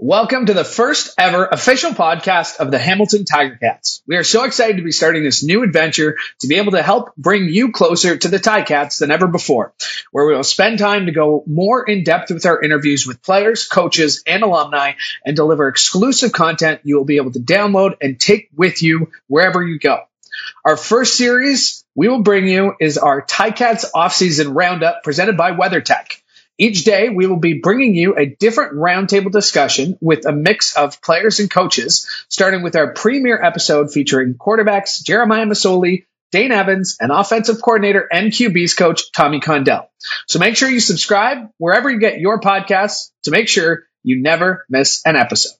Welcome to the first ever official podcast of the Hamilton Tiger Cats. We are so excited to be starting this new adventure to be able to help bring you closer to the Tiger Ticats than ever before, where we will spend time to go more in depth with our interviews with players, coaches, and alumni and deliver exclusive content you will be able to download and take with you wherever you go. Our first series we will bring you is our Ticats offseason roundup presented by WeatherTech. Each day, we will be bringing you a different roundtable discussion with a mix of players and coaches, starting with our premiere episode featuring quarterbacks Jeremiah Masoli, Dane Evans, and offensive coordinator and QB's coach Tommy Condell. So make sure you subscribe wherever you get your podcasts to make sure you never miss an episode.